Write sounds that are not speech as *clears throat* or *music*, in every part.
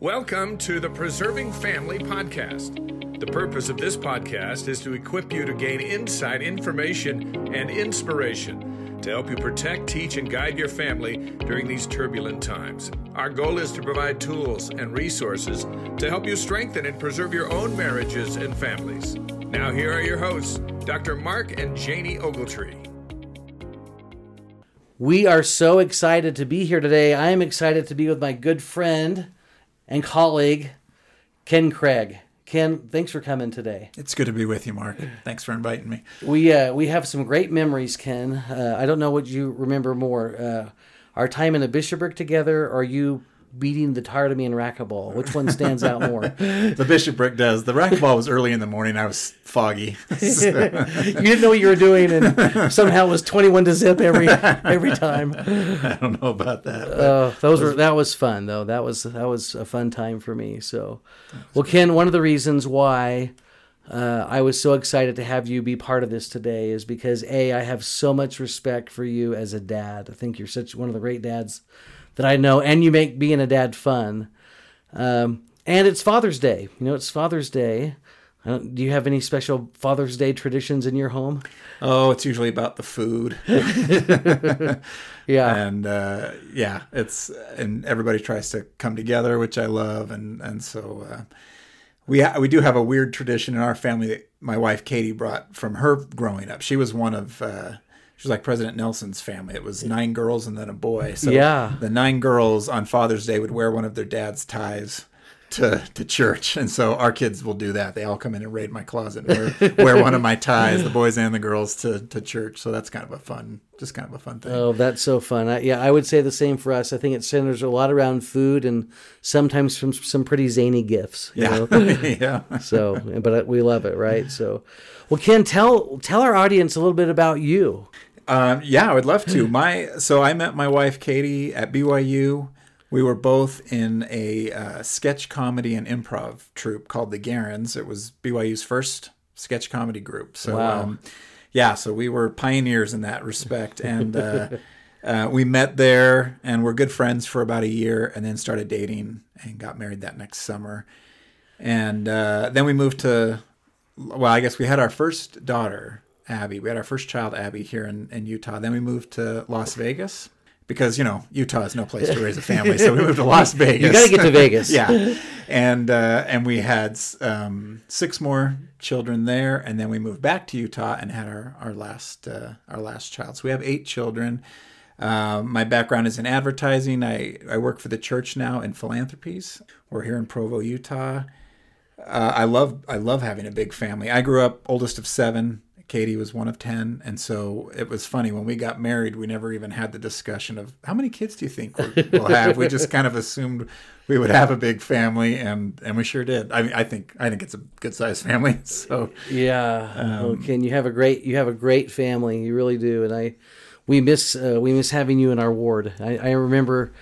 Welcome to the Preserving Family Podcast. The purpose of this podcast is to equip you to gain insight, information, and inspiration to help you protect, teach, and guide your family during these turbulent times. Our goal is to provide tools and resources to help you strengthen and preserve your own marriages and families. Now, here are your hosts, Dr. Mark and Janie Ogletree. We are so excited to be here today. I am excited to be with my good friend and colleague, Ken Craig. Ken, thanks for coming today. It's good to be with you, Mark. Thanks for inviting me. We uh, we have some great memories, Ken. Uh, I don't know what you remember more: uh, our time in a bishopric together, or you beating the tar of me in racquetball? Which one stands out more? *laughs* the bishopric does. The racquetball was early in the morning. I was foggy. So. *laughs* you didn't know what you were doing, and somehow it was twenty-one to zip every *laughs* every time. I don't know about that. Uh, those were that was fun though. That was that was a fun time for me. So, well, Ken, one of the reasons why. Uh, I was so excited to have you be part of this today is because a I have so much respect for you as a dad. I think you're such one of the great dads that I know, and you make being a dad fun. Um, and it's Father's Day. You know, it's Father's Day. Do you have any special Father's Day traditions in your home? Oh, it's usually about the food. *laughs* yeah, and uh, yeah, it's and everybody tries to come together, which I love, and and so uh, we ha- we do have a weird tradition in our family that my wife Katie brought from her growing up. She was one of uh, she was like President Nelson's family. It was nine girls and then a boy. So yeah. the nine girls on Father's Day would wear one of their dad's ties to to church, and so our kids will do that. They all come in and raid my closet and wear, *laughs* wear one of my ties, the boys and the girls, to to church. So that's kind of a fun, just kind of a fun thing. Oh, that's so fun! I, yeah, I would say the same for us. I think it centers a lot around food and sometimes from some pretty zany gifts. yeah, *laughs* yeah. *laughs* So, but uh, we love it, right? So, well, Ken, tell tell our audience a little bit about you. Um, yeah, I would love to. *gasps* My so I met my wife Katie at BYU. We were both in a uh, sketch comedy and improv troupe called the Garens. It was BYU's first sketch comedy group. So, wow. um, yeah, so we were pioneers in that respect, and uh, *laughs* uh, we met there and were good friends for about a year, and then started dating and got married that next summer. And uh, then we moved to, well, I guess we had our first daughter Abby. We had our first child, Abby, here in, in Utah. Then we moved to Las Vegas because, you know, Utah is no place to raise a family. So we moved to *laughs* Las Vegas. you got to get to Vegas. *laughs* yeah. And, uh, and we had um, six more children there. And then we moved back to Utah and had our, our, last, uh, our last child. So we have eight children. Uh, my background is in advertising. I, I work for the church now in philanthropies. We're here in Provo, Utah. Uh, I love I love having a big family. I grew up oldest of seven. Katie was one of 10. And so it was funny when we got married, we never even had the discussion of how many kids do you think we'll *laughs* have? we just kind of assumed we would have a big family and, and we sure did. I mean, I think, I think it's a good sized family. *laughs* So yeah. Um, okay. And you have a great, you have a great family. You really do. And I, we miss, uh, we miss having you in our ward. I, I remember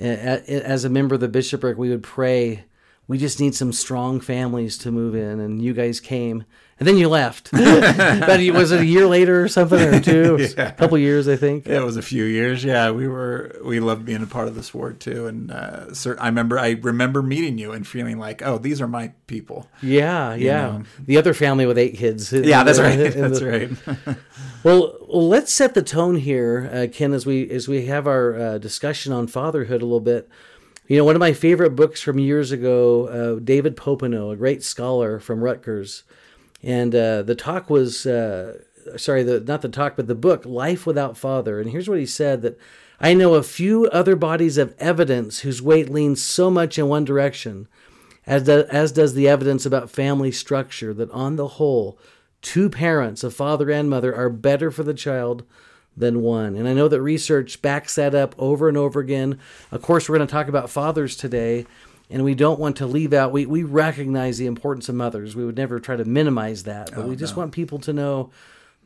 uh, as a member of the bishopric, we would pray, we just need some strong families to move in. And you guys came and then you left. *laughs* but was it a year later or something, or two, *laughs* yeah. a couple years, I think. Yeah, it was a few years. Yeah, we were we loved being a part of this ward too, and uh, sir, I remember I remember meeting you and feeling like, oh, these are my people. Yeah, you yeah. Know? The other family with eight kids. Yeah, *laughs* that's right. That's right. well, well, let's set the tone here, uh, Ken, as we as we have our uh, discussion on fatherhood a little bit. You know, one of my favorite books from years ago, uh, David Popenoe, a great scholar from Rutgers and uh, the talk was uh, sorry, the not the talk, but the book Life Without Father. And here's what he said: that I know a few other bodies of evidence whose weight leans so much in one direction, as do, as does the evidence about family structure. That on the whole, two parents, a father and mother, are better for the child than one. And I know that research backs that up over and over again. Of course, we're going to talk about fathers today and we don't want to leave out we, we recognize the importance of mothers we would never try to minimize that but oh, we just no. want people to know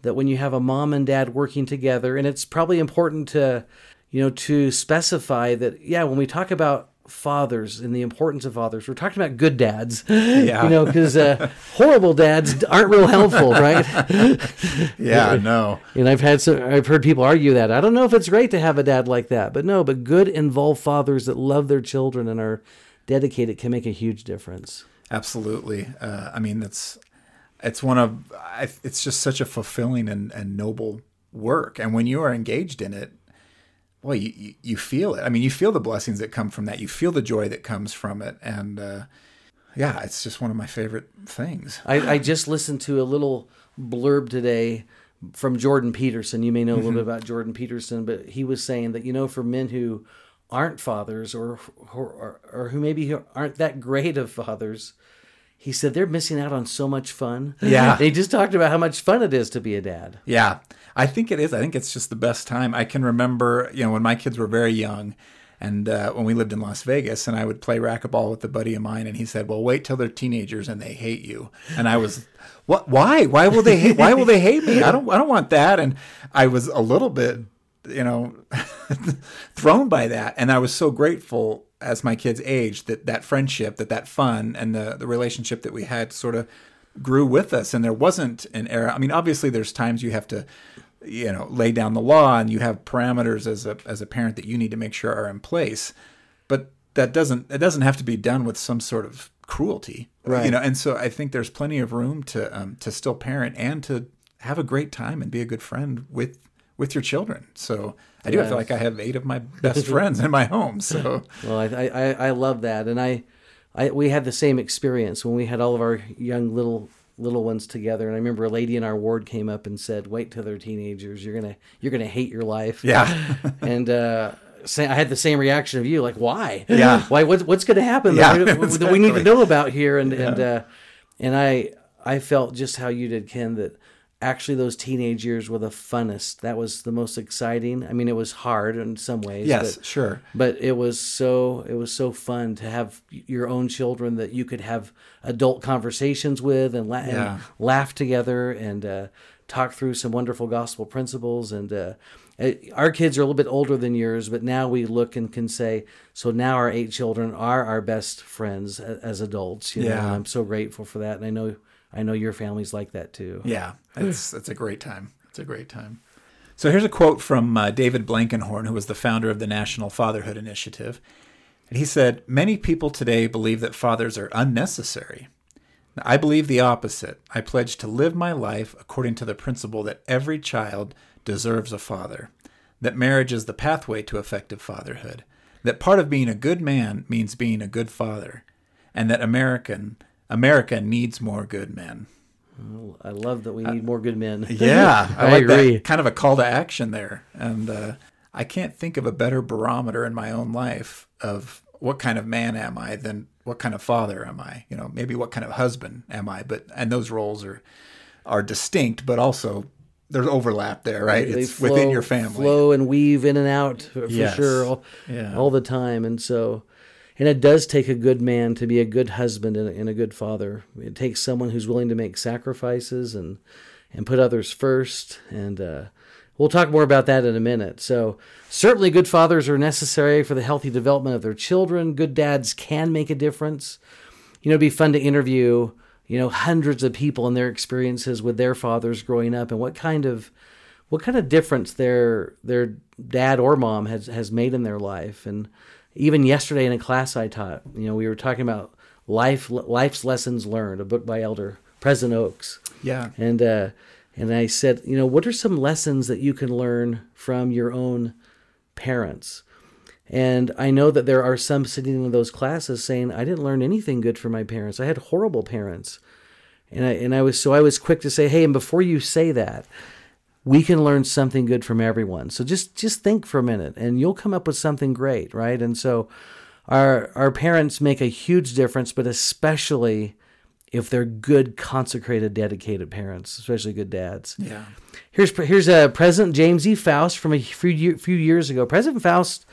that when you have a mom and dad working together and it's probably important to you know to specify that yeah when we talk about fathers and the importance of fathers we're talking about good dads *laughs* yeah. you know because uh, horrible dads aren't real helpful *laughs* right *laughs* yeah no and i've had some i've heard people argue that i don't know if it's great to have a dad like that but no but good involved fathers that love their children and are dedicated can make a huge difference. Absolutely. Uh, I mean, it's it's one of I, it's just such a fulfilling and, and noble work, and when you are engaged in it, well, you, you, you feel it. I mean, you feel the blessings that come from that. You feel the joy that comes from it, and uh, yeah, it's just one of my favorite things. I, I just listened to a little blurb today from Jordan Peterson. You may know a little bit about Jordan Peterson, but he was saying that you know, for men who aren't fathers or or, or who maybe aren't that great of fathers, he said they're missing out on so much fun. Yeah. *laughs* they just talked about how much fun it is to be a dad. Yeah, I think it is. I think it's just the best time. I can remember, you know, when my kids were very young, and uh, when we lived in Las Vegas, and I would play racquetball with a buddy of mine, and he said, "Well, wait till they're teenagers and they hate you." And I was, "What? Why? Why will they hate? Why will they hate me? I don't. I don't want that." And I was a little bit, you know, *laughs* thrown by that, and I was so grateful as my kids aged that that friendship, that that fun, and the the relationship that we had sort of grew with us. And there wasn't an era i mean obviously there's times you have to you know lay down the law and you have parameters as a as a parent that you need to make sure are in place. But that doesn't it doesn't have to be done with some sort of cruelty Right. you know? And so i think there's plenty of room to um, to still parent and to have a great time and be a good friend with with your children so i do I feel like i have eight of my *laughs* best friends in my home so Well, I, I, I love that, and I, I, we had the same experience when we had all of our young little little ones together. And I remember a lady in our ward came up and said, "Wait till they're teenagers. You're gonna you're gonna hate your life." yeah *laughs* and uh, say, I had the same reaction of you, like, why? Yeah. *laughs* Why? What's what's going to happen Yeah, that, we, that we need to know about here? And and uh, and I I felt just how you did, Ken. That actually those teenage years were the funnest. That was the most exciting. I mean, it was hard in some ways. yes but, sure but it was so it was so fun to have your own children that you could have adult conversations with and, la- Yeah. and laugh together and uh, talk through some wonderful gospel principles and uh, uh, our kids are a little bit older than yours but now we look and can say so now our eight children are our best friends as adults you know Yeah. and i'm so grateful for that and i know i know your family's like that too Yeah, it's it's a great time. It's a great time. So here's a quote from uh, David Blankenhorn, who was the founder of the National Fatherhood Initiative. And he said, Many people today believe that fathers are unnecessary. I believe the opposite. I pledge to live my life according to the principle that every child deserves a father, that marriage is the pathway to effective fatherhood, that part of being a good man means being a good father, and that American America needs more good men. i love that we need more good men *laughs* Yeah, *laughs* I, I like agree. that kind of a call to action there. And uh, I can't think of a better barometer in my own life of what kind of man am I than what kind of father am I? You know, maybe what kind of husband am I? But and those roles are are distinct, but also there's overlap there, right? They it's within your family. flow and weave in and out for, for Yes. sure all, Yeah. all the time and so and it does take a good man to be a good husband and a, and a good father. It takes someone who's willing to make sacrifices and and put others first. And uh, we'll talk more about that in a minute. So certainly good fathers are necessary for the healthy development of their children. Good dads can make a difference. You know, it'd be fun to interview, you know, hundreds of people and their experiences with their fathers growing up and what kind of what kind of difference their their dad or mom has has made in their life. And even yesterday in a class I taught, you know, we were talking about life life's lessons learned, a book by Elder President Oaks. yeah. And uh, and I said, you know, what are some lessons that you can learn from your own parents? And I know that there are some sitting in those classes saying, I didn't learn anything good from my parents. I had horrible parents. And I and I was so I was quick to say, hey, and before you say that, we can learn something good from everyone. So just just think for a minute and you'll come up with something great, right? And so our our parents make a huge difference, but especially if they're good, consecrated, dedicated parents, especially good dads. Yeah. Here's here's uh, President James E. Faust from a few few years ago. President Faust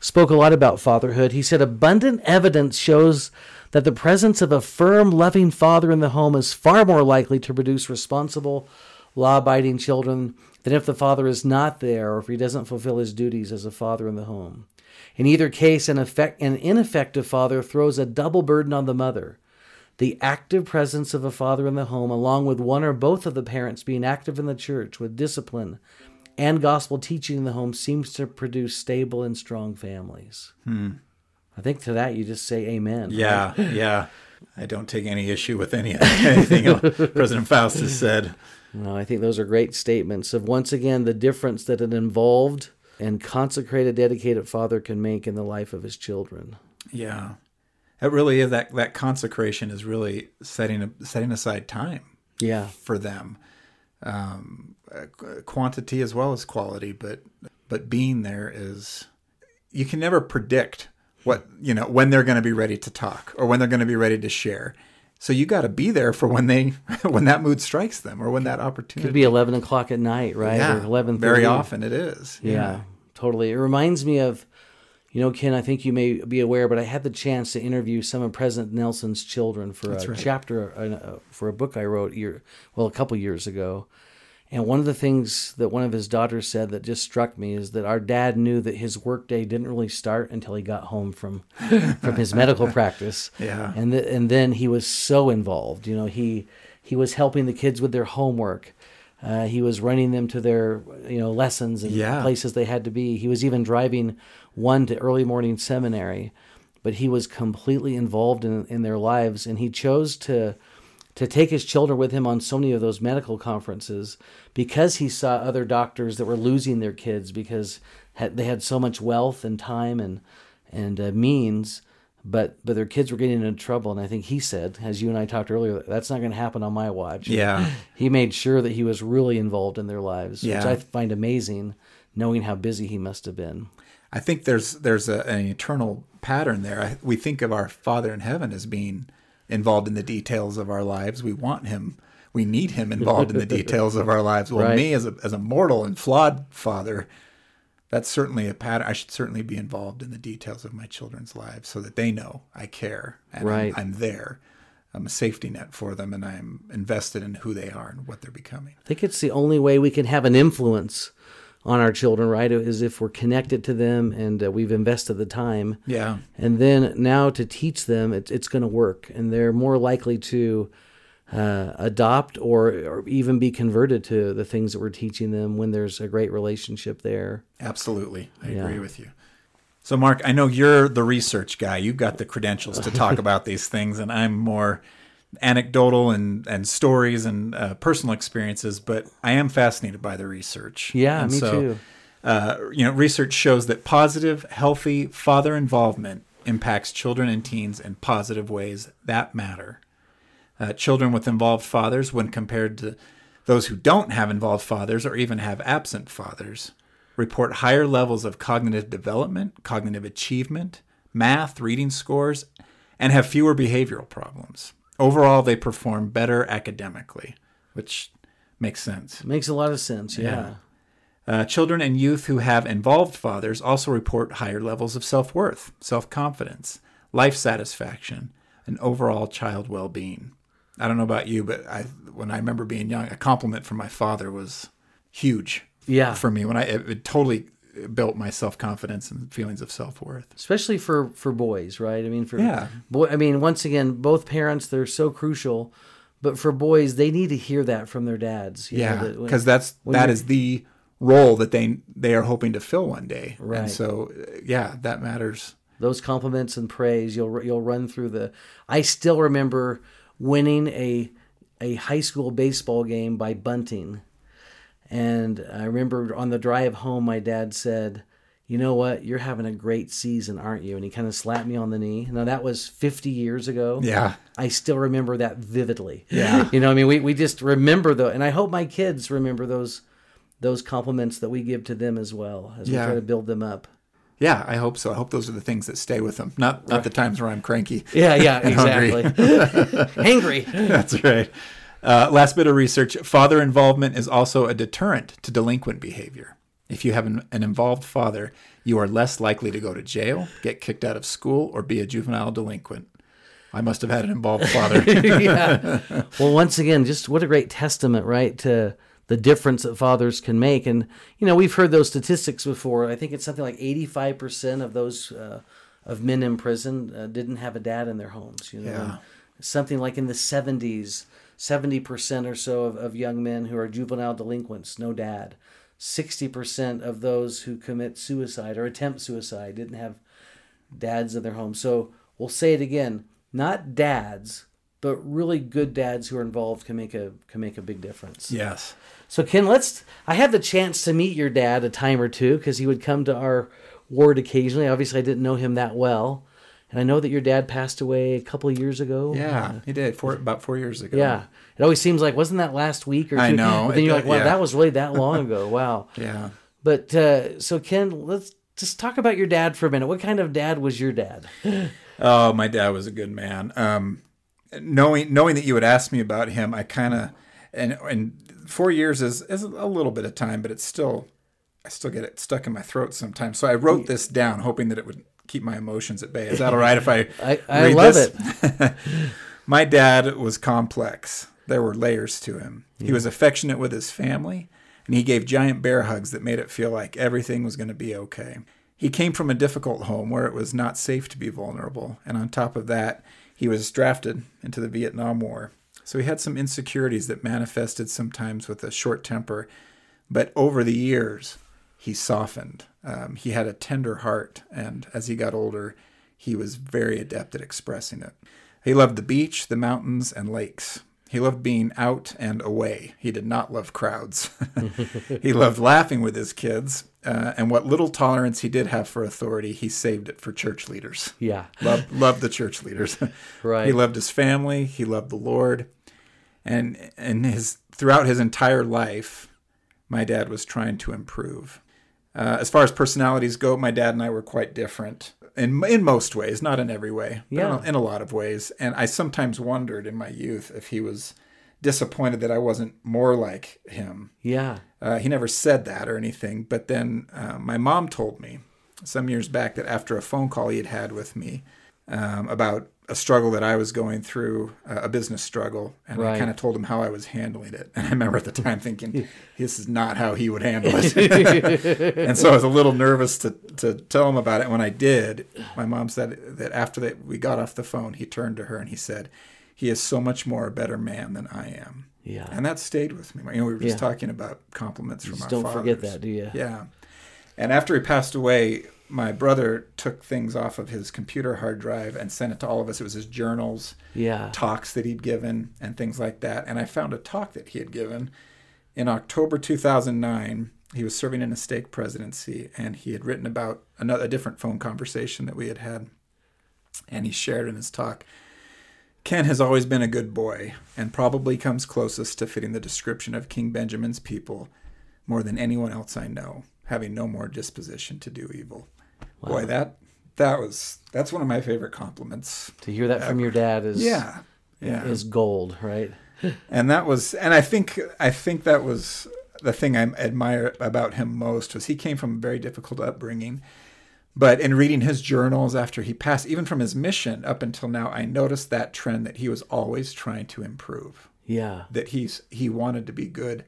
spoke a lot about fatherhood. He said, "Abundant evidence shows that the presence of a firm, loving father in the home is far more likely to produce responsible, law-abiding children than if the father is not there or if he doesn't fulfill his duties as a father in the home. In either case, an, effect, an ineffective father throws a double burden on the mother." The active presence of a father in the home, along with one or both of the parents being active in the church with discipline and gospel teaching in the home, seems to produce stable and strong families. Hmm. I think to that you just say amen. Yeah, yeah. I don't take any issue with any *laughs* anything *laughs* President Faust has said. No, I think those are great statements of once again the difference that an involved and consecrated, dedicated father can make in the life of his children. Yeah, it really is that that consecration is really setting setting aside time. Yeah, for them, um, quantity as well as quality, but but being there is you can never predict what you know when they're going to be ready to talk or when they're going to be ready to share. So you got to be there for when they *laughs* when that mood strikes them or when that opportunity. Could be eleven o'clock at night, right? Yeah, or eleven. Very often it is. Yeah, yeah, totally. It reminds me of, you know, Ken. I think you may be aware, but I had the chance to interview some of President Nelson's children for That's a right. chapter uh, for a book I wrote year well a couple years ago. And one of the things that one of his daughters said that just struck me is that our dad knew that his workday didn't really start until he got home from *laughs* from his medical practice. Yeah. And th- and then he was so involved. You know, he he was helping the kids with their homework. Uh, he was running them to their you know lessons and yeah. places they had to be. He was even driving one to early morning seminary, but he was completely involved in in their lives, and he chose to to take his children with him on so many of those medical conferences because he saw other doctors that were losing their kids because they had so much wealth and time and and uh, means but but their kids were getting into trouble. And i think he said as you and i talked earlier that's not going to happen on my watch. Yeah. *laughs* He made sure that he was really involved in their lives yeah. which i find amazing knowing how busy he must have been. I think there's there's a, an eternal pattern there. I, we think of our father in heaven as being involved in the details of our lives. We want him. We need him involved in the *laughs* details of our lives. Well, right. me as a as a mortal and flawed father, that's certainly a pattern. I should certainly be involved in the details of my children's lives so that they know I care and right. I'm, I'm there. I'm a safety net for them, and I'm invested in who they are and what they're becoming. I think it's the only way we can have an influence on our children, right? Is if we're connected to them and uh, we've invested the time. Yeah. And then now to teach them, it, it's going to work, and they're more likely to uh, adopt or, or even be converted to the things that we're teaching them when there's a great relationship there. Absolutely, I yeah. agree with you. So, Mark, I know you're the research guy. You've got the credentials to talk *laughs* about these things, and I'm more anecdotal and and stories and uh, personal experiences, but I am fascinated by the research. Yeah, and me so, too. Uh, you know, research shows that positive, healthy father involvement impacts children and teens in positive ways that matter. Uh, children with involved fathers, when compared to those who don't have involved fathers or even have absent fathers, report higher levels of cognitive development, cognitive achievement, math, reading scores, and have fewer behavioral problems. Overall, they perform better academically, which makes sense. Makes a lot of sense, yeah. yeah. Uh, children and youth who have involved fathers also report higher levels of self worth, self confidence, life satisfaction, and overall child well being. I don't know about you, but I, when I remember being young, a compliment from my father was huge. Yeah. For me, when I it, it totally built my self confidence and feelings of self worth. Especially for for boys, right? I mean, for yeah, boy. I mean, once again, both parents they're so crucial, but for boys, they need to hear that from their dads. yeah, because that that's that is the role that they they are hoping to fill one day. Right. And so, yeah, that matters. Those compliments and praise, you'll you'll run through the. I still remember winning a a high school baseball game by bunting and I remember on the drive home, my dad said, You know what? You're having a great season, aren't you? And he kind of slapped me on the knee. Now, that was 50 years ago. Yeah. I still remember that vividly. Yeah. *laughs* You know, I mean, we, we just remember though, and I hope my kids remember those those compliments that we give to them as well as yeah. we try to build them up. Yeah, I hope so. I hope those are the things that stay with them, not not the times where I'm cranky. Yeah, yeah, exactly. *laughs* Hangry. That's right. Uh, last bit of research father involvement is also a deterrent to delinquent behavior. If you have an, an, involved father, you are less likely to go to jail, get kicked out of school, or be a juvenile delinquent. I must have had an involved father. *laughs* yeah. *laughs* Well, once again, just what a great testament, right, to the difference that fathers can make. And, you know, we've heard those statistics before. I think it's something like 85% of those uh, of men in prison uh, didn't have a dad in their homes. You know, yeah. something like in the 70s, 70% or so of, of young men who are juvenile delinquents, no dad. 60% of those who commit suicide or attempt suicide didn't have dads in their home. So we'll say it again: not dads, but really good dads who are involved can make a can make a big difference. Yes. So Ken, let's. I had the chance to meet your dad a time or two because he would come to our ward occasionally. Obviously, I didn't know him that well, and I know that your dad passed away a couple of years ago. Yeah, he did four about four years ago. Yeah. It always seems like wasn't that last week or two? I know. But then you're like, wow, yeah. that was really that *laughs* long ago. Wow. Yeah. But uh, so Ken, let's just talk about your dad for a minute. What kind of dad was your dad? *laughs* Oh, my dad was a good man. Um, knowing knowing that you would ask me about him, I kind of and and four years is is a little bit of time, but it's still I still get it stuck in my throat sometimes. So I wrote this down, hoping that it would keep my emotions at bay. Is that *laughs* all right if I? I, I love this? it. *laughs* My dad was complex. There were layers to him. He was affectionate with his family, and he gave giant bear hugs that made it feel like everything was going to be okay. He came from a difficult home where it was not safe to be vulnerable, and on top of that, he was drafted into the Vietnam War. So he had some insecurities that manifested sometimes with a short temper, but over the years, he softened. Um, he had a tender heart, and as he got older, he was very adept at expressing it. He loved the beach, the mountains, and lakes. He loved being out and away. He did not love crowds. *laughs* he loved laughing with his kids, uh, and what little tolerance he did have for authority, he saved it for church leaders. Yeah. Loved, loved the church leaders. *laughs* Right. He loved his family. He loved the Lord, and and his throughout his entire life, my dad was trying to improve. Uh, as far as personalities go, my dad and I were quite different in in most ways, not in every way, but Yeah. in, a, lot of ways. And I sometimes wondered in my youth if he was disappointed that I wasn't more like him. Yeah. Uh, he never said that or anything, but then uh, my mom told me some years back that after a phone call he had had with me um, about a struggle that I was going through, uh, a business struggle, and I kind of told him how I was handling it. And I remember at the time thinking, *laughs* this is not how he would handle it. *laughs* and so I was a little nervous to, to tell him about it. When I did, my mom said that after that we got off the phone, he turned to her and he said, he is so much more a better man than I am. Yeah. And that stayed with me. You know, we were just Yeah. talking about compliments from Just our don't forget that, do you? Yeah. And after he passed away, my brother took things off of his computer hard drive and sent it to all of us. It was his journals, Yeah. talks that he'd given, and things like that. And I found a talk that he had given in October 2009. He was serving in a stake presidency, and he had written about another a different phone conversation that we had had. And he shared in his talk Ken has always been a good boy and probably comes closest to fitting the description of King Benjamin's people more than anyone else I know, having no more disposition to do evil. Boy, that that was that's one of my favorite compliments. To hear that from your dad is Yeah. Yeah. is gold, right? *laughs* and that was and I think I think that was the thing I admire about him most was he came from a very difficult upbringing. But in reading his journals after he passed, even from his mission up until now, I noticed that trend that he was always trying to improve. Yeah. that he's he wanted to be good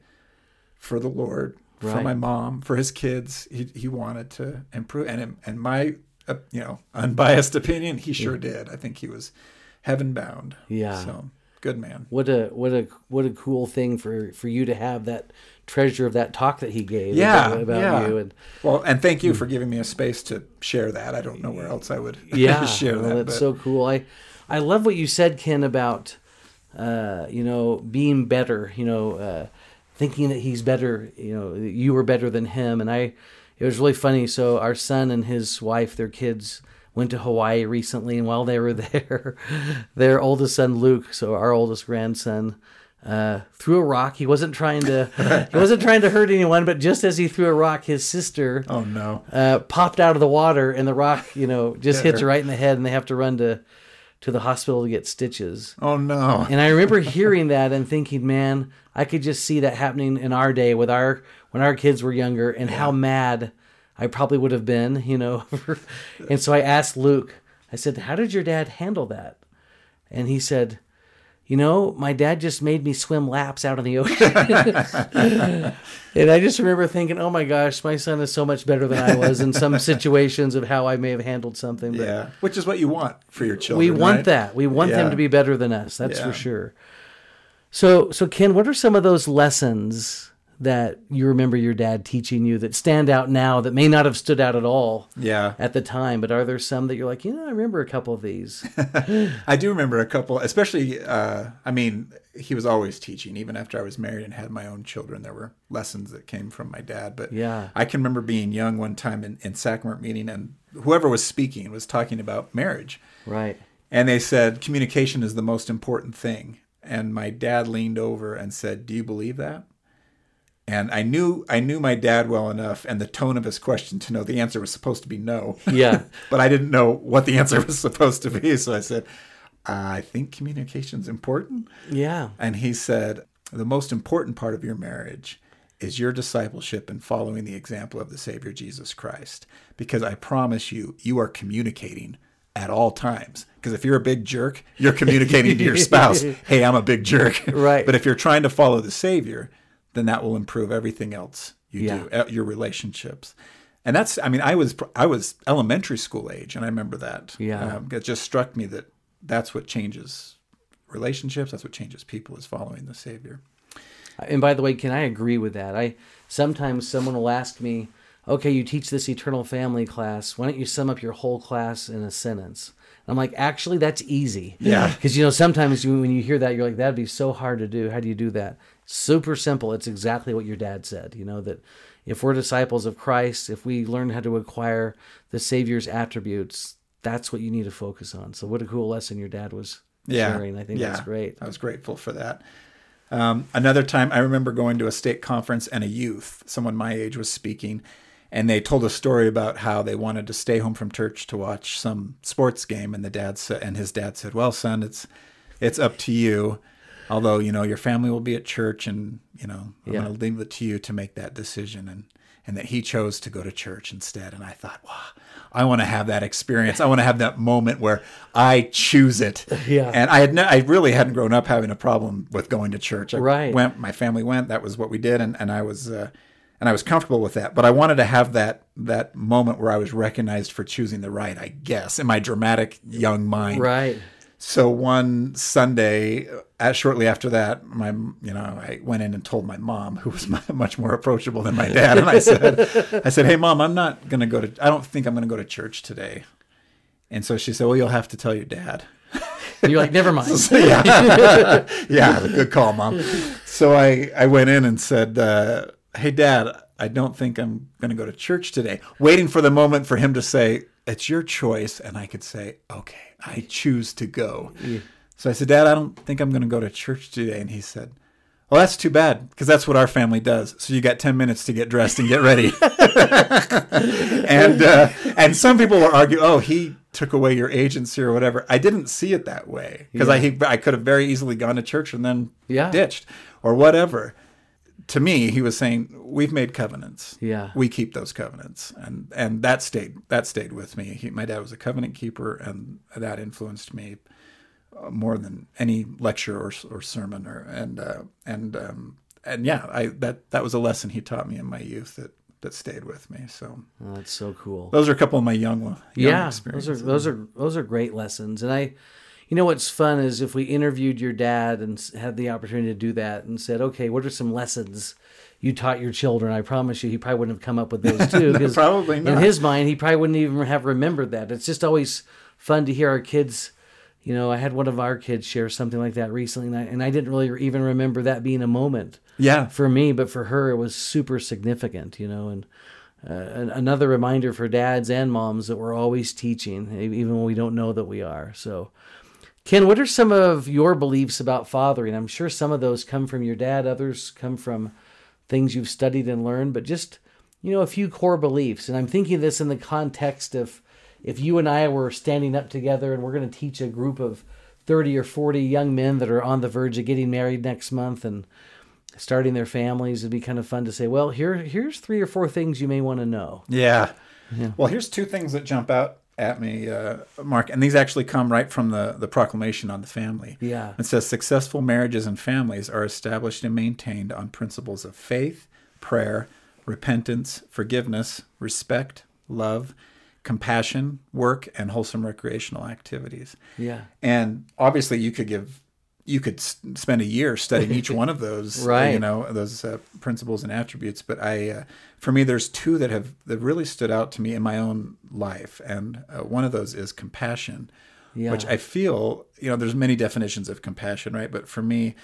for the Lord, for my mom, for his kids. He he wanted to improve, and and my uh, you know unbiased opinion, he sure did. I think he was heaven bound. Yeah. So good man. What a what a what a cool thing for for you to have that treasure of that talk that he gave Yeah, about, about yeah. you and Well, and thank you for giving me a space to share that. I don't know where else I would yeah *laughs* share well, that. that's but- so cool i i love what you said ken about uh you know being better you know uh thinking that he's better you know you were better than him and i it was really funny so our son and his wife their kids went to hawaii recently and while they were *laughs* there their oldest son luke so our oldest grandson uh, threw a rock. He wasn't trying to. *laughs* he wasn't trying to hurt anyone, but just as he threw a rock, his sister oh no. uh, popped out of the water, and the rock, you know, just hits her. right in the head, and they have to run to to the hospital to get stitches. Oh no. And I remember hearing that and thinking, man, I could just see that happening in our day with our when our kids were younger, and how mad I probably would have been, *laughs* you know. and so I asked Luke. I said, "How did your dad handle that?" And he said. You know, my dad just made me swim laps out in the ocean. *laughs* and I just remember thinking, oh my gosh, my son is so much better than I was in some *laughs* situations of how I may have handled something. But Yeah. Which is what you want for your children. we want right? that. We want them to be better than us. That's Yeah. for sure. So, so Ken, what are some of those lessons that you remember your dad teaching you that stand out now that may not have stood out at all Yeah. at the time? But are there some that you're like, you know, I remember a couple of these? *laughs* I do remember a couple, especially, uh, I mean, he was always teaching. Even after I was married and had my own children, there were lessons that came from my dad. But Yeah. I can remember being young one time in, in sacrament meeting, and whoever was speaking was talking about marriage. right. And they said, communication is the most important thing. And my dad leaned over and said, Do you believe that? And I knew I knew my dad well enough and the tone of his question to know the answer was supposed to be no. Yeah. *laughs* but I didn't know what the answer was supposed to be. So I said, I think communication's important. Yeah. And he said, The most important part of your marriage is your discipleship and following the example of the Savior Jesus Christ. Because I promise you, you are communicating at all times. Because if you're a big jerk, *laughs* you're communicating to your spouse, hey, I'm a big jerk. *laughs* Right. But if you're trying to follow the Savior, then that will improve everything else you Yeah. do, your relationships. And that's, I mean, I was, I was elementary school age, and I remember that. Yeah. Um, it just struck me that that's what changes relationships. That's what changes people is following the Savior. And by the way, can I agree with that? I sometimes someone will ask me, "Okay, you teach this eternal family class. Why don't you sum up your whole class in a sentence?" And I'm like, "Actually, that's easy." Yeah. *laughs* Because you know sometimes you, when you hear that, you're like, "That'd be so hard to do. How do you do that?" Super simple. It's exactly what your dad said. You know that if we're disciples of Christ, if we learn how to acquire the Savior's attributes, that's what you need to focus on. So what a cool lesson your dad was Yeah. sharing. I think that's great. I was grateful for that. Um, another time, I remember going to a stake conference and a youth, someone my age, was speaking, and they told a story about how they wanted to stay home from church to watch some sports game, and the dad said, and his dad said, "Well, son, it's it's up to you. Although you know your family will be at church, and you know I'm Yeah. going to leave it to you to make that decision." And and that he chose to go to church instead. And I thought, wow, I want to have that experience. I want to have that moment where I choose it. *laughs* Yeah. And I had no, I really hadn't grown up having a problem with going to church. I Right. went, my family went. That was what we did, and and I was. Uh, and I was comfortable with that, but I wanted to have that that moment where I was recognized for choosing the right, I guess, in my dramatic young mind. Right. So one Sunday, uh, shortly after that, my you know I went in and told my mom, who was *laughs* much more approachable than my dad, and I said, *laughs* I said, hey mom, I'm not going to go to. I don't think I'm going to go to church today. And so she said, well, you'll have to tell your dad. And you're like, never *laughs* mind. yeah, yeah, good call, mom. So I I went in and said, uh, hey dad, I don't think I'm going to go to church today. Waiting for the moment for him to say, it's your choice, and I could say, okay, I choose to go. So I said, Dad, I don't think I'm going to go to church today. And he said, Well, that's too bad because that's what our family does. So you got 10 minutes to get dressed and get ready. *laughs* and uh, and some people will argue, oh, he took away your agency or whatever. I didn't see it that way because I I could have very easily gone to church and then Yeah. ditched or whatever. To me, he was saying, "We've made covenants. Yeah. we keep those covenants," and and that stayed that stayed with me. He, my dad was a covenant keeper, and that influenced me uh, more than any lecture or or sermon or and uh, and um, and yeah, I that that was a lesson he taught me in my youth that that stayed with me. So Oh, that's so cool. those are a couple of my young young yeah, those are those are those are great lessons. And I, you know, what's fun is if we interviewed your dad and had the opportunity to do that and said, okay, what are some lessons you taught your children? I promise you, he probably wouldn't have come up with those *laughs* too. 'cause Probably In his mind, he probably wouldn't even have remembered that. It's just always fun to hear our kids. You know, I had one of our kids share something like that recently, and I, and I didn't really even remember that being a moment yeah, for me, but for her, it was super significant, you know. And uh, another reminder for dads and moms that we're always teaching, even when we don't know that we are. So, Ken, what are some of your beliefs about fathering? I'm sure some of those come from your dad, others come from things you've studied and learned, but just, you know, a few core beliefs. And I'm thinking this in the context of if you and I were standing up together and we're going to teach a group of 30 or 40 young men that are on the verge of getting married next month and starting their families, it'd be kind of fun to say, well, here here's three or four things you may want to know. Yeah. Well, here's two things that jump out at me, uh, Mark, and these actually come right from the, the proclamation on the family. Yeah. It says successful marriages and families are established and maintained on principles of faith, prayer, repentance, forgiveness, respect, love, compassion, work, and wholesome recreational activities. Yeah. And obviously, you could give you could s- spend a year studying each one of *laughs* those, uh, Right. You know those uh, principles and attributes. But I, uh, for me, there's two that have that really stood out to me in my own life, and uh, one of those is compassion, Yeah. which I feel you know there's many definitions of compassion, right? But for me,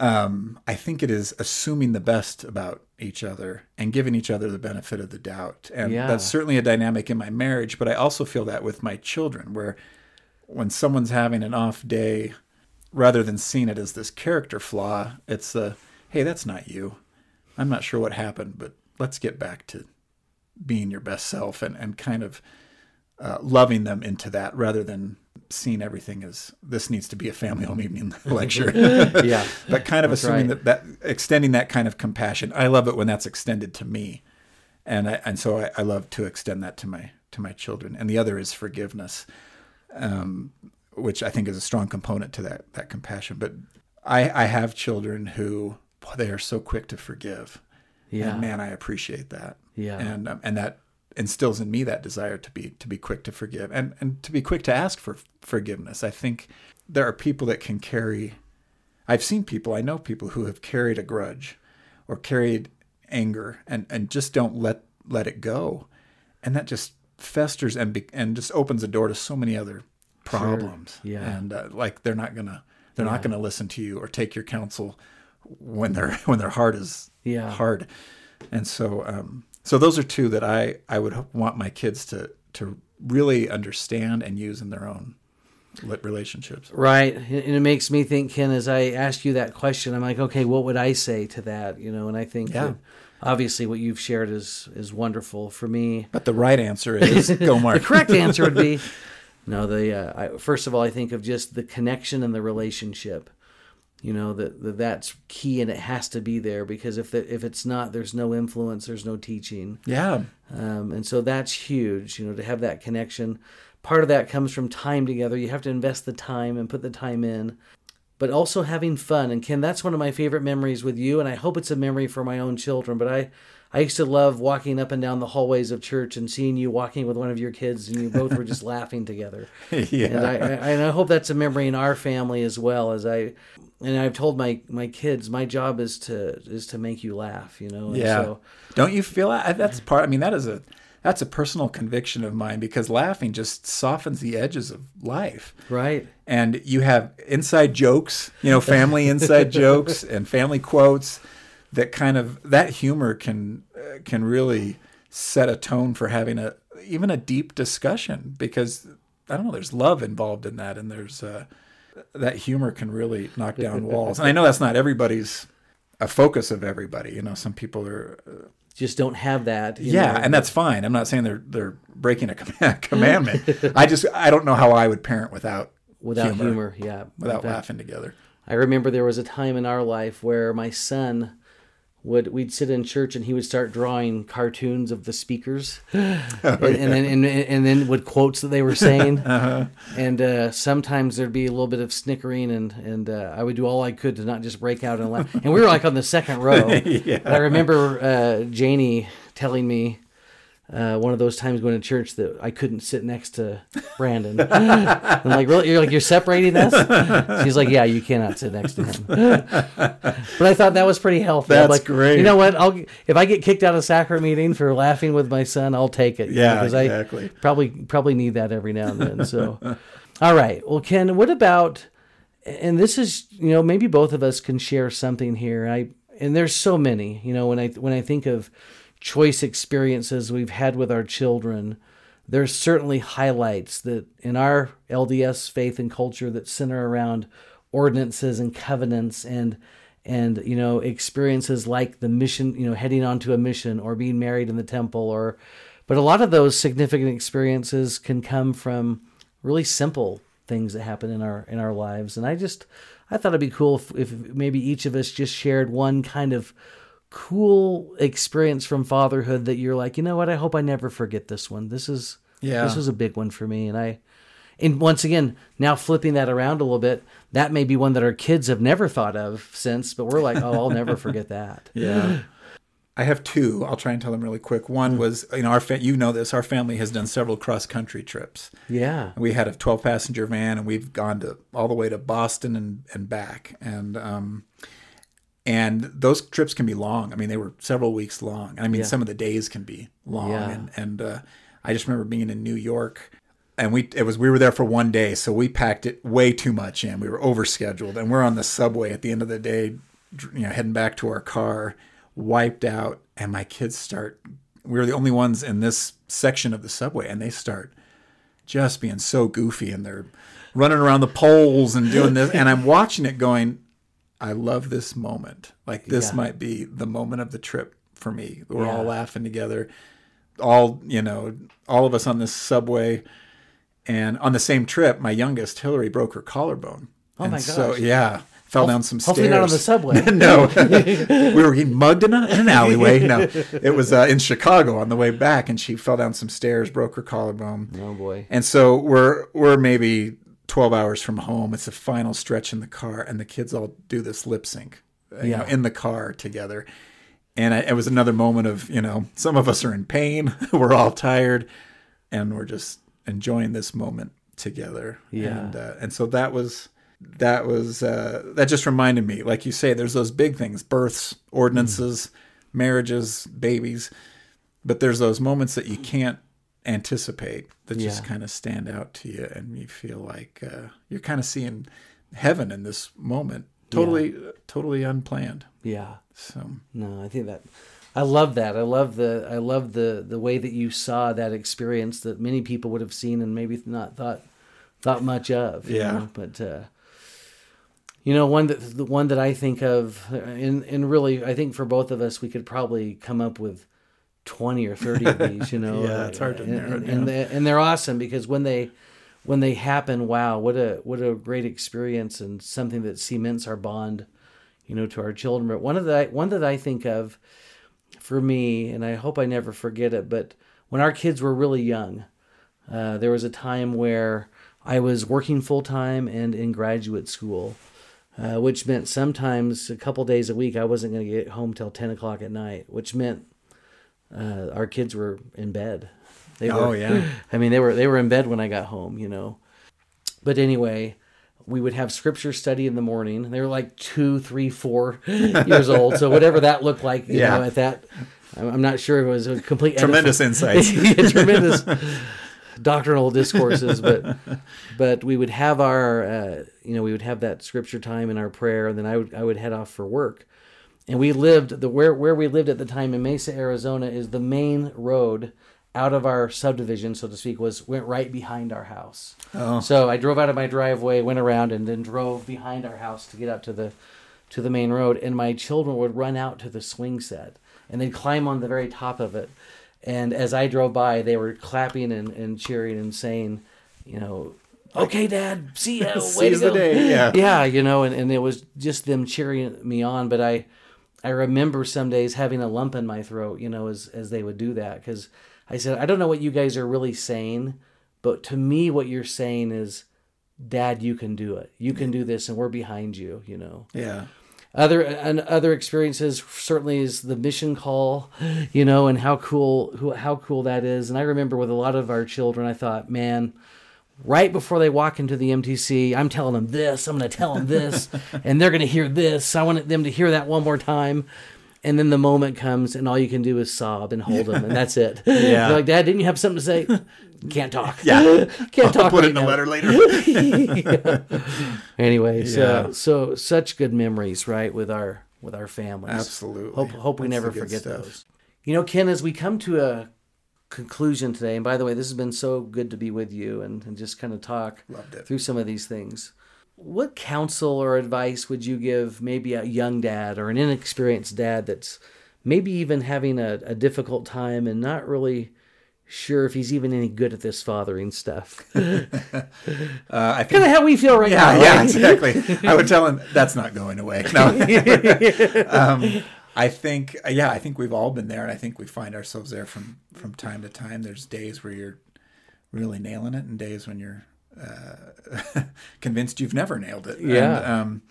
um, I think it is assuming the best about each other and giving each other the benefit of the doubt, and Yeah. that's certainly a dynamic in my marriage. But I also feel that with my children, where when someone's having an off day, rather than seeing it as this character flaw, it's the hey, that's not you. I'm not sure what happened, but let's get back to being your best self and, and kind of uh, loving them into that rather than seeing everything as this needs to be a family home evening *laughs* lecture. *laughs* yeah. but kind of That's assuming right. that, that extending that kind of compassion. I love it when that's extended to me. And I, and so I, I love to extend that to my to my children. And the other is forgiveness, um, which I think is a strong component to that that compassion. But I, I have children who boy, they are so quick to forgive. Yeah. And man, I appreciate that. Yeah. And um, and that instills in me that desire to be to be quick to forgive and and to be quick to ask for forgiveness. I think there are people that can carry I've seen people, I know people who have carried a grudge or carried anger and and just don't let let it go. And that just festers and be, and just opens the door to so many other problems. Yeah. And uh, like they're not going to they're not going to listen to you or take your counsel when their *laughs* when their heart is Yeah. hard. And so um so those are two that I I would want my kids to to really understand and use in their own relationships. Right. And it makes me think, Ken, as I ask you that question, I'm like, okay, what would I say to that? You know, and I think Yeah. obviously what you've shared is is wonderful for me. But the right answer is go *laughs* Mark. The correct answer would be *laughs* no. The uh, I, first of all, I think of just the connection and the relationship. You know that that that's key, and it has to be there because if the, if it's not, there's no influence, there's no teaching. yeah. Um, and so that's huge, you know, to have that connection. Part of that comes from time together. You have to invest the time and put the time in, but also having fun. And Ken, that's one of my favorite memories with you. And I hope it's a memory for my own children. But I, I used to love walking up and down the hallways of church and seeing you walking with one of your kids, and you both were just *laughs* laughing together. Yeah. And I, I, and I hope that's a memory in our family as well. As I, and I've told my my kids, my job is to is to make you laugh. You know. And Yeah. So, Don't you feel that? That's part. I mean, that is a that's a personal conviction of mine because laughing just softens the edges of life. right. And you have inside jokes, you know, family inside *laughs* jokes and family quotes that kind of that humor can uh, can really set a tone for having a even a deep discussion because I don't know, there's love involved in that and there's uh, that humor can really knock down *laughs* walls. And I know that's not everybody's a focus of everybody. You know, some people are uh, Just don't have that. yeah, know. and that's fine. I'm not saying they're they're breaking a com- *laughs* commandment. *laughs* I just I don't know how I would parent without without humor, yeah without fact, laughing together. i remember there was a time in our life where my son would we'd sit in church and he would start drawing cartoons of the speakers. *gasps* And, and then and, and then with quotes that they were saying. *laughs* And uh, sometimes there'd be a little bit of snickering and and uh, i would do all i could to not just break out and laugh. And we were like on the second row. *laughs* But i remember uh, janie telling me uh, one of those times going to church that I couldn't sit next to Brandon. *laughs* I'm like, really? You're like, you're separating us? She's like, yeah, you cannot sit next to him. *laughs* but I thought that was pretty healthy. That's like, great. You know what? I'll if I get kicked out of sacrament meeting for laughing with my son, I'll take it. Yeah, because exactly. I probably probably need that every now and then. So, *laughs* all right. Well, Ken, what about? And this is, you know, maybe both of us can share something here. I and there's so many. You know, when I when I think of choice experiences we've had with our children, there's certainly highlights that in our LDS faith and culture that center around ordinances and covenants and and you know experiences like the mission, you know, heading onto a mission or being married in the temple or but a lot of those significant experiences can come from really simple things that happen in our in our lives. And I just I thought it'd be cool if, if maybe each of us just shared one kind of cool experience from fatherhood that you're like, you know what? I hope I never forget this one. This is Yeah. this was a big one for me, and I. And once again, now flipping that around a little bit, that may be one that our kids have never thought of since, but we're like, oh, I'll never forget that. *laughs* Yeah. I have two. I'll try and tell them really quick. One was, you know, our fa- you know this. Our family has done several cross country trips. Yeah. We had a 12 passenger van, and we've gone to all the way to Boston and and back. And um, and those trips can be long. I mean, they were several weeks long. I mean, Yeah. some of the days can be long. Yeah. And and uh, I just remember being in New York. And we it was we were there for one day, so we packed it way too much in. We were overscheduled, and we're on the subway at the end of the day, you know, heading back to our car, wiped out. And my kids start. We were the only ones in this section of the subway, and they start just being so goofy, and they're running around the poles and doing this. And I'm watching it, going, I love this moment. Like this Yeah. might be the moment of the trip for me. We're all laughing together, all you know, all of us on this subway. And on the same trip, my youngest Hillary broke her collarbone. Oh and my So yeah, fell down some Hopefully stairs. Hopefully not on the subway. *laughs* no, *laughs* we were getting mugged in, a, in an alleyway. No, *laughs* it was uh, in Chicago on the way back, and she fell down some stairs, broke her collarbone. Oh boy. And so we're we're maybe 12 hours from home. It's the final stretch in the car, and the kids all do this lip sync, uh, you know, in the car together. And I, it was another moment of you know, some of us are in pain, *laughs* we're all tired, and we're just enjoying this moment together. Yeah. And uh, and so that was that was uh, that just reminded me, like you say, there's those big things: births, ordinances, marriages, babies. But there's those moments that you can't anticipate that just kind of stand out to you, and you feel like uh, you're kind of seeing heaven in this moment, totally, totally unplanned. Yeah. So No, I think that I love that. I love the I love the the way that you saw that experience that many people would have seen and maybe not thought thought much of. you Yeah. know, But uh you know, one that the one that I think of, and and really, I think for both of us, we could probably come up with twenty or thirty of these. You *laughs* know, Yeah, it's hard to and, narrow and, they, and they're awesome because when they when they happen, wow, what a what a great experience and something that cements our bond, you know, to our children. But one of the one that I think of for me, and I hope I never forget it, but when our kids were really young, uh, there was a time where I was working full time and in graduate school, uh, which meant sometimes a couple days a week I wasn't going to get home till ten o'clock at night, which meant uh, our kids were in bed. They were, Oh, yeah. *laughs* I mean, they were they were in bed when I got home, you know. But anyway, we would have scripture study in the morning. They were like two, three, four *laughs* years old, so whatever that looked like, you Yeah. know, at that. I'm I'm not sure it was a complete tremendous insights. *laughs* yeah, tremendous doctrinal discourses but but we would have our uh, you know we would have that scripture time in our prayer and then I would I would head off for work and we lived the where where we lived at the time in Mesa Arizona is the main road out of our subdivision so to speak was went right behind our house Oh. so I drove out of my driveway went around and then drove behind our house to get out to the to the main road and my children would run out to the swing set and they'd climb on the very top of it and as I drove by, they were clapping and, and cheering and saying, you know, okay, Dad, see *laughs* to Seize the day, yeah. yeah, you know, and, and it was just them cheering me on. But I, I remember some days having a lump in my throat, you know, as as they would do that because I said, I don't know what you guys are really saying, but to me, what you're saying is, Dad, you can do it. You can do this, and we're behind you. You know yeah. other and other experiences certainly is the mission call you know and how cool who how cool that is and i remember with a lot of our children i thought man right before they walk into the mtc i'm telling them this i'm going to tell them this *laughs* and they're going to hear this i want them to hear that one more time and then the moment comes and all you can do is sob and hold them and that's it *laughs* Yeah. They're like dad didn't you have something to say *laughs* can't talk Yeah. can't I'll talk put right it in a now. letter later. Anyway, so Yeah. so such good memories, right, with our with our families. Absolutely. Hope hope we That's never forget stuff. those. You know, Ken, as we come to a conclusion today, and by the way, this has been so good to be with you and, and just kind of talk through some of these things. What counsel or advice would you give maybe a young dad or an inexperienced dad that's maybe even having a, a difficult time and not really sure if he's even any good at this fathering stuff? *laughs* Uh, I think kind of how we feel right Yeah, now. yeah, right? exactly. *laughs* I would tell him that's not going away. No. *laughs* um, I think, yeah, I think we've all been there, and I think we find ourselves there from from time to time. There's days where you're really nailing it, and days when you're uh, *laughs* convinced you've never nailed it. Yeah. And, um,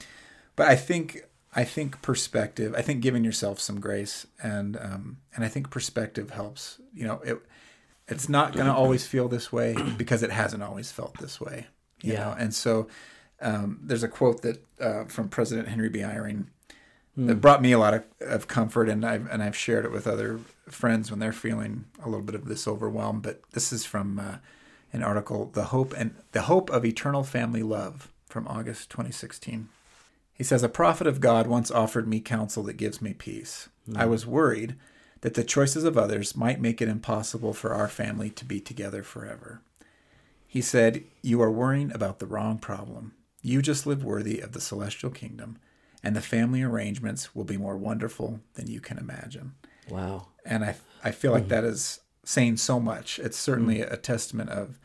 but I think I think perspective. I think giving yourself some grace, and um, and I think perspective helps. You know, it it's not going to always feel this way *clears throat* because it hasn't always felt this way. You Yeah. know? and so um, there's a quote that uh, from President Henry B. Eyring that brought me a lot of, of comfort, and I've and I've shared it with other friends when they're feeling a little bit of this overwhelm. But this is from uh, an article, "The Hope and the Hope of Eternal Family Love" from August 2016. He says, A prophet of God once offered me counsel that gives me peace. I was worried that the choices of others might make it impossible for our family to be together forever. He said, You are worrying about the wrong problem. You just live worthy of the celestial kingdom, and the family arrangements will be more wonderful than you can imagine. Wow. And I, I feel like that is saying so much. It's certainly a testament of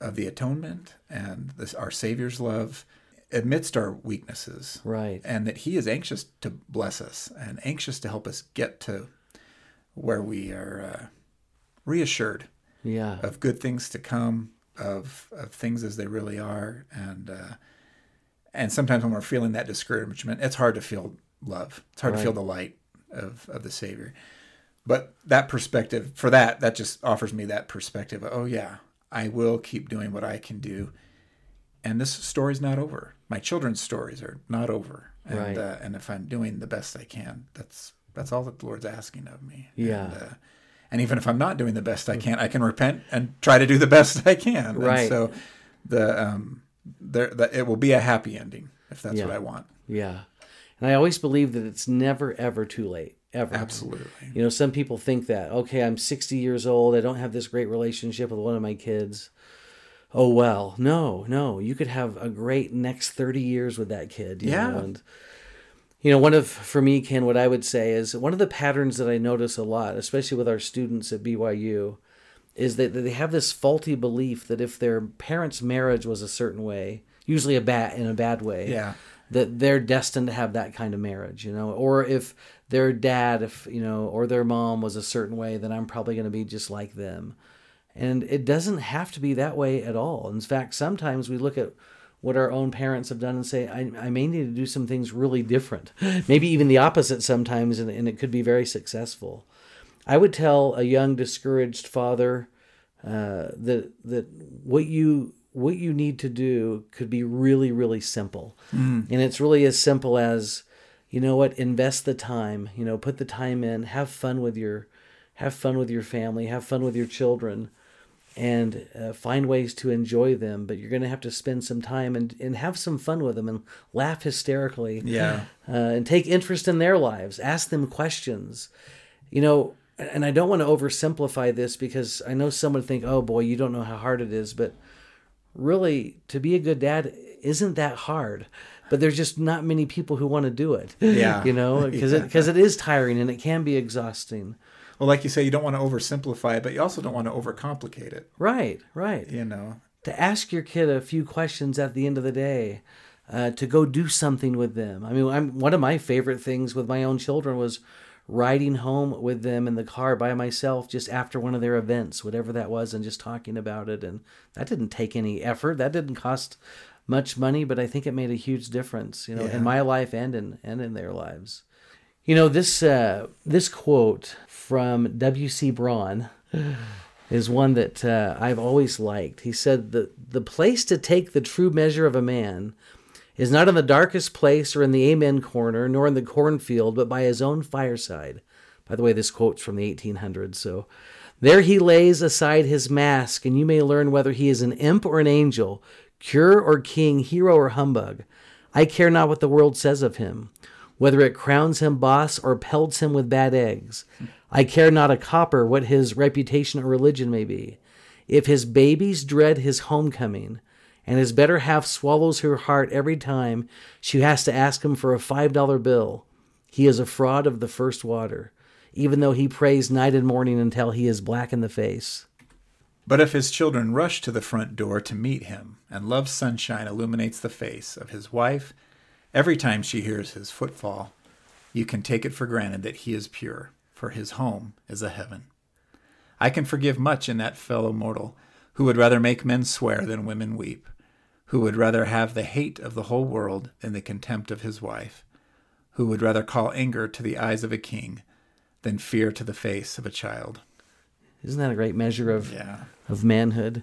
of the atonement and this, our Savior's love amidst our weaknesses Right. and that he is anxious to bless us and anxious to help us get to where we are uh, reassured Yeah. of good things to come of of things as they really are and uh, and sometimes when we're feeling that discouragement it's hard to feel love it's hard to feel the light of of the savior but that perspective for that that just offers me that perspective oh yeah i will keep doing what i can do and this story's not over my children's stories are not over and Right. uh, and if i'm doing the best i can that's that's all that the lord's asking of me Yeah. and, uh, and even if I'm not doing the best I can, I can repent and try to do the *laughs* best I can. And Right. so the um there the, it will be a happy ending if that's Yeah. what I want. Yeah. And I always believe that it's never, ever too late. Ever. Absolutely. You know, some people think that, okay, I'm 60 years old. I don't have this great relationship with one of my kids. Oh, well. No, no. You could have a great next 30 years with that kid. You Yeah. Know? And, you know, one of, for me, Ken, what I would say is one of the patterns that I notice a lot, especially with our students at BYU, is that they have this faulty belief that if their parents' marriage was a certain way, usually a bad in a bad way, Yeah. that they're destined to have that kind of marriage, you know, or if their dad, if you know, or their mom was a certain way, then I'm probably going to be just like them. And it doesn't have to be that way at all. In fact, sometimes we look at what our own parents have done and say, I, I may need to do some things really different. *laughs* Maybe even the opposite sometimes, and, and it could be very successful. I would tell a young, discouraged father uh, that that what you what you need to do could be really, really simple, and it's really as simple as, you know what, invest the time. You know, put the time in, have fun with your, have fun with your family, have fun with your children, and uh, find ways to enjoy them. But you're going to have to spend some time and and have some fun with them and laugh hysterically Yeah. uh, and take interest in their lives. Ask them questions. You know, and I don't want to oversimplify this because I know some would think, "Oh boy, you don't know how hard it is," but really, to be a good dad isn't that hard. But there's just not many people who want to do it. Yeah. you know, *laughs* because it because it is tiring and it can be exhausting. Well, like you say, you don't want to oversimplify it, but you also don't want to overcomplicate it. Right, right. You know. to ask your kid a few questions at the end of the day, uh, to go do something with them. I mean, I'm one of my favorite things with my own children was riding home with them in the car by myself just after one of their events, whatever that was, and just talking about it. And that didn't take any effort. That didn't cost much money, but I think it made a huge difference, you know, Yeah. in my life and in and in their lives. You know, this uh, this quote from W.C. Brann *sighs* is one that uh, I've always liked. He said that the place to take the true measure of a man is not in the darkest place or in the amen corner, nor in the cornfield, but by his own fireside. By the way, this quote's from the 1800s. So there he lays aside his mask, and you may learn whether he is an imp or an angel, cure or king, hero or humbug. I care not what the world says of him, whether it crowns him boss or pelts him with bad eggs. I care not a copper what his reputation or religion may be. If his babies dread his homecoming, and his better half swallows her heart every time she has to ask him for a five dollar bill, he is a fraud of the first water, even though he prays night and morning until he is black in the face. But if his children rush to the front door to meet him, and love's sunshine illuminates the face of his wife every time she hears his footfall, you can take it for granted that he is pure, for his home is a heaven. I can forgive much in that fellow mortal who would rather make men swear than women weep, who would rather have the hate of the whole world than the contempt of his wife, who would rather call anger to the eyes of a king than fear to the face of a child. Isn't that a great measure of Yeah. of manhood?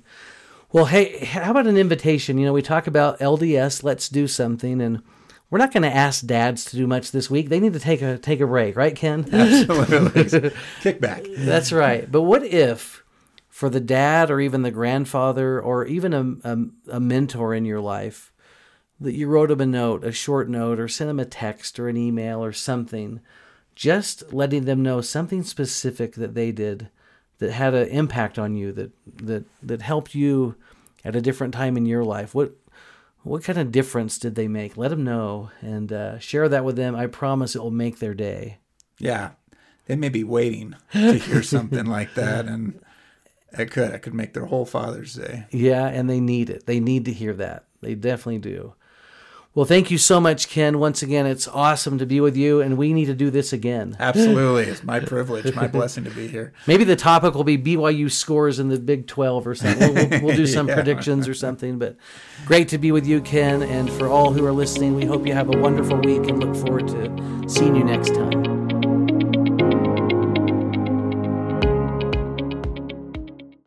Well, hey, how about an invitation? You know, we talk about LDS, let's do something, and we're not going to ask dads to do much this week. They need to take a take a break, right, Ken? Absolutely. *laughs* Kick back. That's right. But what if, for the dad or even the grandfather or even a, a, a mentor in your life, that you wrote him a note, a short note, or sent him a text or an email or something, just letting them know something specific that they did that had an impact on you, that that that helped you at a different time in your life. What what kind of difference did they make? Let them know and uh, share that with them. I promise it will make their day. Yeah. They may be waiting to hear something like that *laughs* and it could. I could make their whole Father's Day. Yeah, and they need it. They need to hear that. They definitely do. Well, thank you so much, Ken. Once again, it's awesome to be with you, and we need to do this again. *laughs* Absolutely. It's my privilege, my blessing to be here. Maybe the topic will be BYU scores in the Big 12 or something. We'll, we'll, we'll do *laughs* some Yeah. predictions or something. But great to be with you, Ken. And for all who are listening, we hope you have a wonderful week and look forward to seeing you next time.